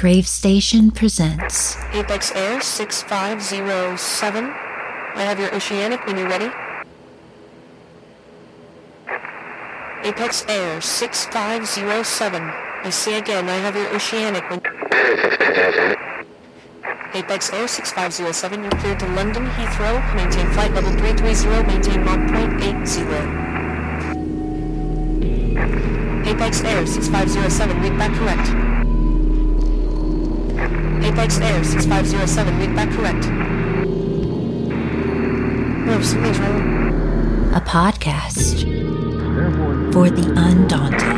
Gravestation presents Apex Air 6507. I have your oceanic when you're ready. Apex Air 6507. I say again, I have your oceanic when... Apex Air 6507, you're cleared to London Heathrow. Maintain flight level 330, maintain Mach point 80. Apex Air 6507, read back correct. Apex Air 6507, read back correct. No, something's wrong. a podcast for the undaunted.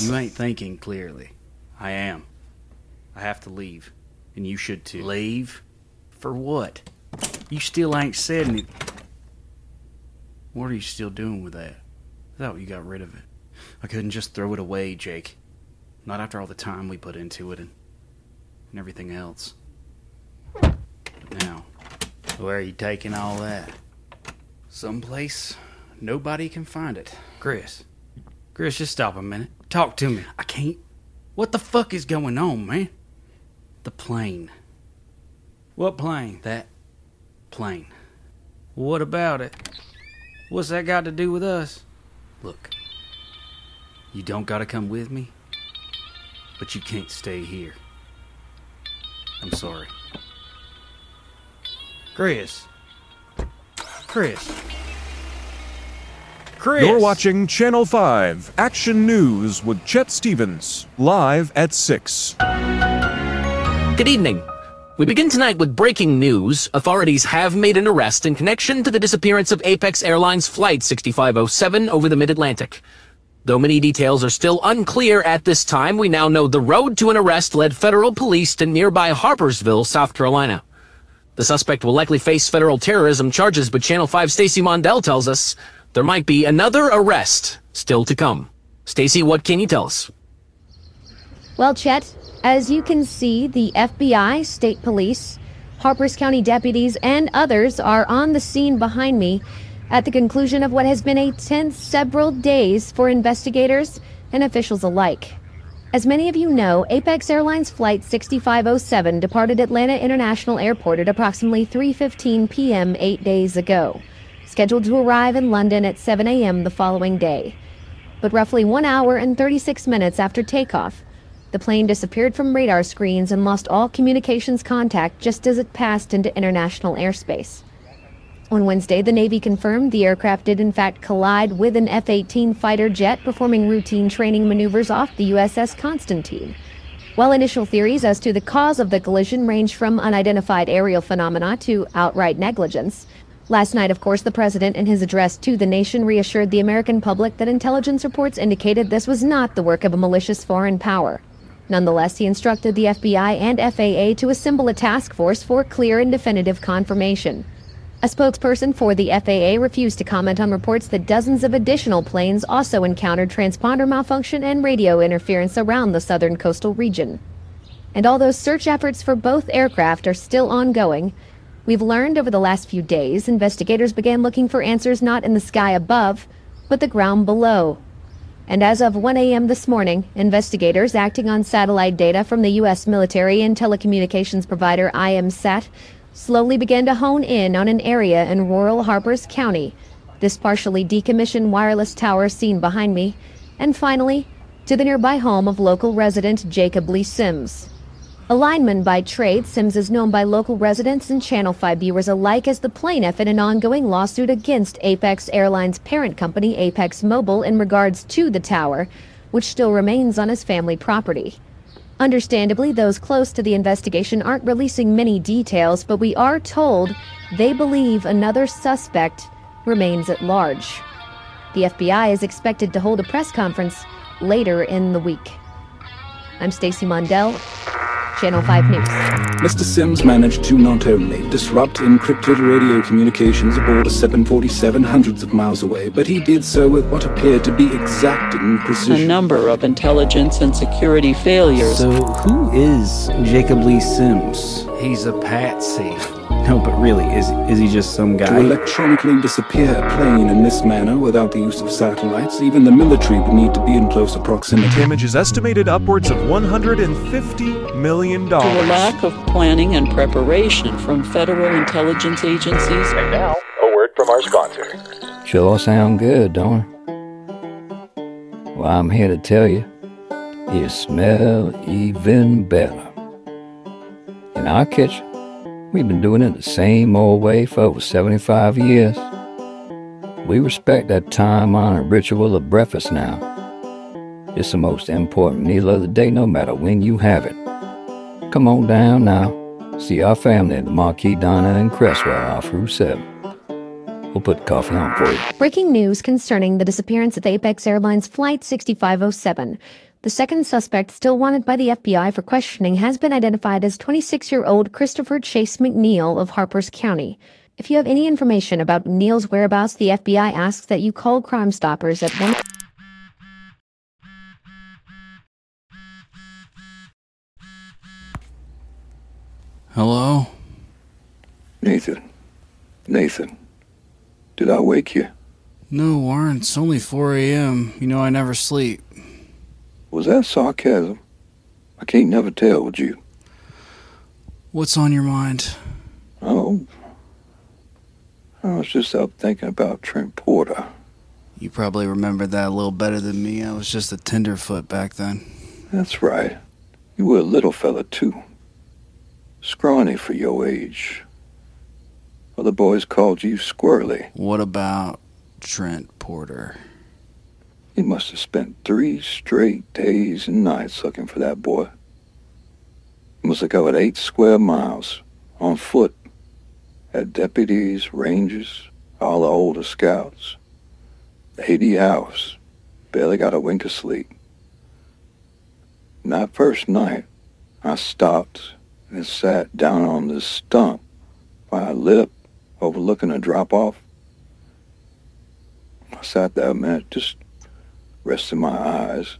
You ain't thinking clearly. I am. I have to leave. And you should too. Leave? For what? You still ain't said any. What are you still doing with that? I thought you got rid of it. I couldn't just throw it away, Jake. Not after all the time we put into it and, and everything else. But now, where are you taking all that? Someplace nobody can find it. Chris. Chris, just stop a minute. Talk to me. I can't. What the fuck is going on, man? The plane. What plane? That plane. What about it? What's that got to do with us? Look, you don't gotta come with me, but you can't stay here. I'm sorry. Chris. Chris. Chris. You're watching Channel 5 Action News with Chet Stevens, live at 6. Good evening. We begin tonight with breaking news. Authorities have made an arrest in connection to the disappearance of Apex Airlines Flight 6507 over the mid-Atlantic. Though many details are still unclear at this time, we now know the road to an arrest led federal police to nearby Harpersville, South Carolina. The suspect will likely face federal terrorism charges, but Channel 5 Stacy Mondell tells us there might be another arrest still to come. Stacy, what can you tell us? Well, Chet, as you can see, the FBI, state police, Harpers County deputies, and others are on the scene behind me at the conclusion of what has been a tense several days for investigators and officials alike. As many of you know, Apex Airlines Flight 6507 departed Atlanta International Airport at approximately 3:15 p.m. 8 days ago, scheduled to arrive in London at 7 a.m. the following day. But roughly 1 hour and 36 minutes after takeoff, the plane disappeared from radar screens and lost all communications contact just as it passed into international airspace. On Wednesday, the Navy confirmed the aircraft did in fact collide with an F 18 fighter jet performing routine training maneuvers off the USS Constantine. While initial theories as to the cause of the collision range from unidentified aerial phenomena to outright negligence, last night, of course, the president, in his address to the nation, reassured the American public that intelligence reports indicated this was not the work of a malicious foreign power. Nonetheless, he instructed the FBI and FAA to assemble a task force for clear and definitive confirmation. A spokesperson for the FAA refused to comment on reports that dozens of additional planes also encountered transponder malfunction and radio interference around the southern coastal region. And although search efforts for both aircraft are still ongoing, we've learned over the last few days investigators began looking for answers not in the sky above, but the ground below. And as of 1 a.m. this morning, investigators acting on satellite data from the U.S. military and telecommunications provider IMSAT slowly began to hone in on an area in rural Harpers County, this partially decommissioned wireless tower seen behind me, and finally, to the nearby home of local resident Jacob Lee Sims. A lineman by trade, Sims is known by local residents and Channel 5 viewers alike as the plaintiff in an ongoing lawsuit against Apex Airlines' parent company, Apex Mobile, in regards to the tower, which still remains on his family property. Understandably, those close to the investigation aren't releasing many details, but we are told they believe another suspect remains at large. The FBI is expected to hold a press conference later in the week. I'm Stacy Mondell, Channel 5 News. Mr. Sims managed to not only disrupt encrypted radio communications aboard a 747 hundreds of miles away, but he did so with what appeared to be exacting precision. a number of intelligence and security failures. So, who is Jacob Lee Sims? He's a patsy. No, but really, is is he just some guy? To guy? electronically disappear a plane in this manner without the use of satellites, even the military would need to be in closer proximity. Damage is estimated upwards of $150 million. To a lack of planning and preparation from federal intelligence agencies. And now, a word from our sponsor. Sure sound good, don't it? Well, I'm here to tell you, it smell even better. In our kitchen, we've been doing it the same old way for over 75 years. We respect that time-honored ritual of breakfast now. It's the most important meal of the day, no matter when you have it. Come on down now. See our family at the Marquis Diner in Cresswell off Route 7. We'll put coffee on for you. Breaking news concerning the disappearance of Apex Airlines Flight 6507. The second suspect, still wanted by the FBI for questioning, has been identified as 26 year old Christopher Chase McNeil of Harpers County. If you have any information about McNeil's whereabouts, the FBI asks that you call Crime Stoppers at 1. Hello? Nathan. Nathan. Did I wake you? No, Warren, it's only 4 a.m. You know I never sleep. Was that sarcasm? I can't never tell with you. What's on your mind? Oh. I was just up thinking about Trent Porter. You probably remember that a little better than me. I was just a tenderfoot back then. That's right. You were a little fella, too. Scrawny for your age. Other boys called you Squirrely. What about Trent Porter? You must have spent three straight days and nights looking for that boy. You must have covered eight square miles on foot. Had deputies, rangers, all the older scouts. Eighty hours. Barely got a wink of sleep. And that first night, I stopped and sat down on this stump by a lip overlooking a drop-off. I sat there a minute, just resting my eyes.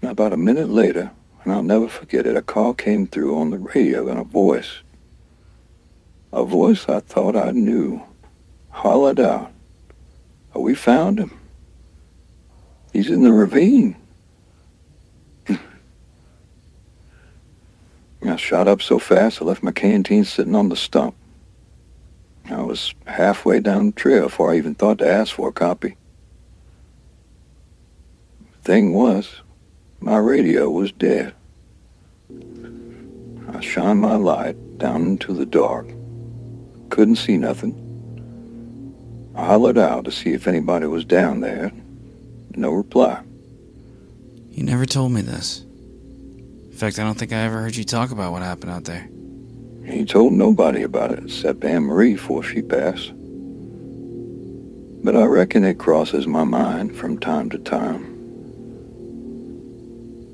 And about a minute later, and I'll never forget it, a call came through on the radio and a voice. A voice I thought I knew hollered out, oh, we found him. He's in the ravine. I shot up so fast I left my canteen sitting on the stump. I was halfway down the trail before I even thought to ask for a copy. Thing was, my radio was dead. I shined my light down into the dark. Couldn't see nothing. I hollered out to see if anybody was down there. No reply. You never told me this. In fact, I don't think I ever heard you talk about what happened out there. He told nobody about it except Anne Marie before she passed. But I reckon it crosses my mind from time to time.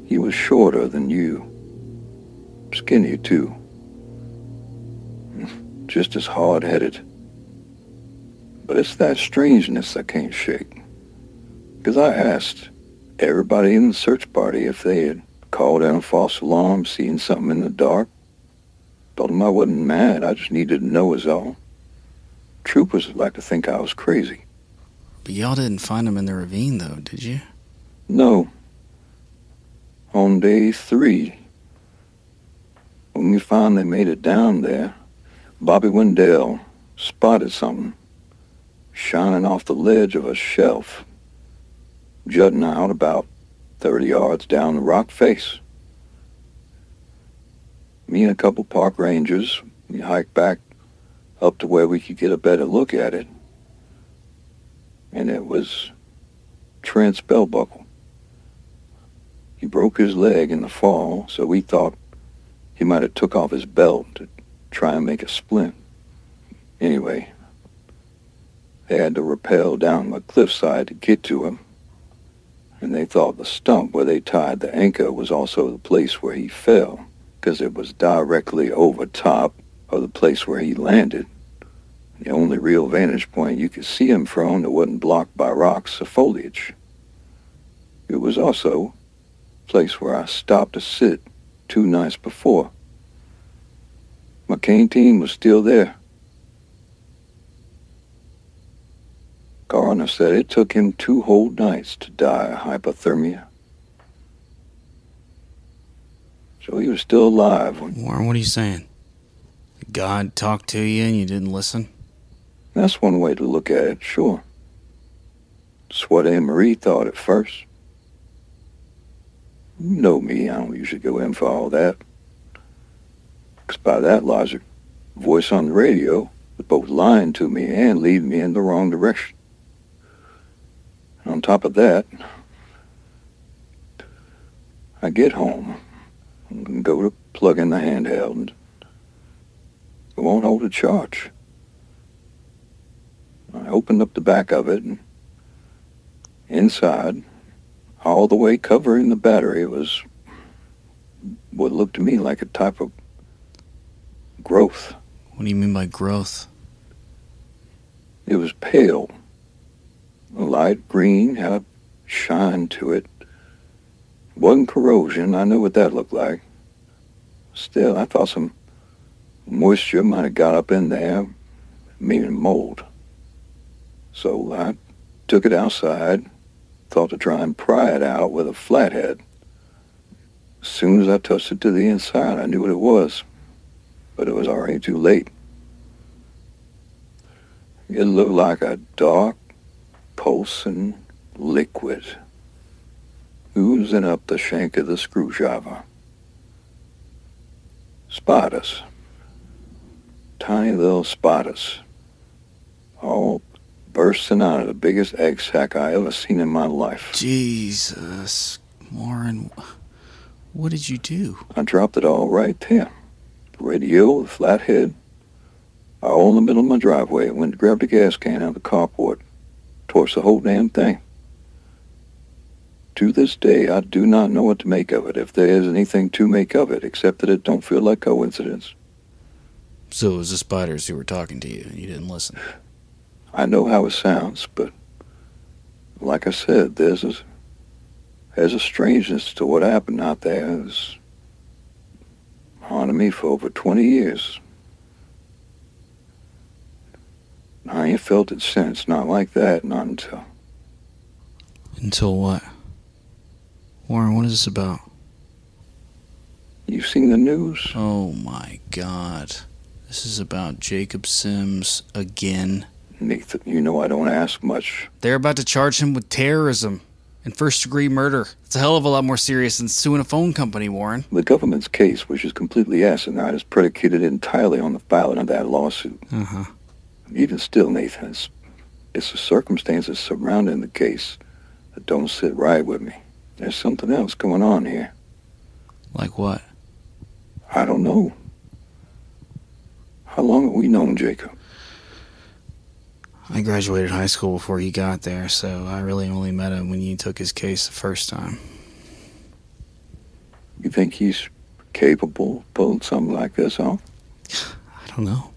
He was shorter than you. Skinny, too. Just as hard-headed. But it's that strangeness I can't shake. Because I asked everybody in the search party if they had called in a false alarm, seen something in the dark. Told them I wasn't mad. I just needed to know is all. Troopers would like to think I was crazy. But y'all didn't find him in the ravine, though, did you? No. On day three, when we finally made it down there, Bobby Wendell spotted something shining off the ledge of a shelf, jutting out about 30 yards down the rock face. Me and a couple park rangers, we hiked back up to where we could get a better look at it. And it was Trent's belt buckle. He broke his leg in the fall, so we thought he might have took off his belt to try and make a splint. Anyway, they had to rappel down the cliffside to get to him, and they thought the stump where they tied the anchor was also the place where he fell, because it was directly over top of the place where he landed. The only real vantage point you could see him from that wasn't blocked by rocks or foliage. It was also place where I stopped to sit two nights before. McCain team was still there. Coroner said it took him two whole nights to die of hypothermia. So he was still alive when... Warren, what are you saying? God talked to you and you didn't listen? That's one way to look at it, sure. It's what Anne Marie thought at first. You know me, I don't usually go in for all that. Because by that logic, voice on the radio was both lying to me and leading me in the wrong direction. And on top of that, I get home and go to plug in the handheld and it won't hold a charge. I opened up the back of it and inside, all the way covering the battery was what looked to me like a type of growth. What do you mean by growth? It was pale, a light green, had a shine to it. Wasn't corrosion, I knew what that looked like. Still, I thought some moisture might have got up in there, maybe mold. So I took it outside, thought to try and pry it out with a flathead. As soon as I touched it to the inside, I knew what it was, but it was already too late. It looked like a dark, pulsing liquid oozing up the shank of the screwdriver. Spiders tiny little spiders, all bursting out of the biggest egg sac I ever seen in my life. Jesus, Warren, what did you do? I dropped it all right there. The radio, the flat head, all in the middle of my driveway. I went to grab the gas can out of the carport, torched the whole damn thing. To this day, I do not know what to make of it, if there is anything to make of it, except that it don't feel like coincidence. So it was the spiders who were talking to you, and you didn't listen. I know how it sounds, but like I said, there's a there's a strangeness to what happened out there. It's haunted me for over 20 years. I ain't felt it since. Not like that, not until. Until what? Warren, what is this about? You've seen the news? Oh my god. This is about Jacob Sims again. Nathan, you know I don't ask much. They're about to charge him with terrorism and first degree murder. It's a hell of a lot more serious than suing a phone company, Warren. The government's case, which is completely asinine, is predicated entirely on the filing of that lawsuit. Uh huh. Even still, Nathan, it's, it's the circumstances surrounding the case that don't sit right with me. There's something else going on here. Like what? I don't know. How long have we known Jacob? I graduated high school before he got there, so I really only met him when you took his case the first time. You think he's capable of pulling something like this off? I don't know.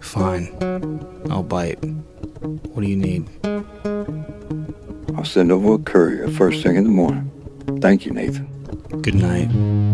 Fine. I'll bite. What do you need? I'll send over a courier first thing in the morning. Thank you, Nathan. Good night.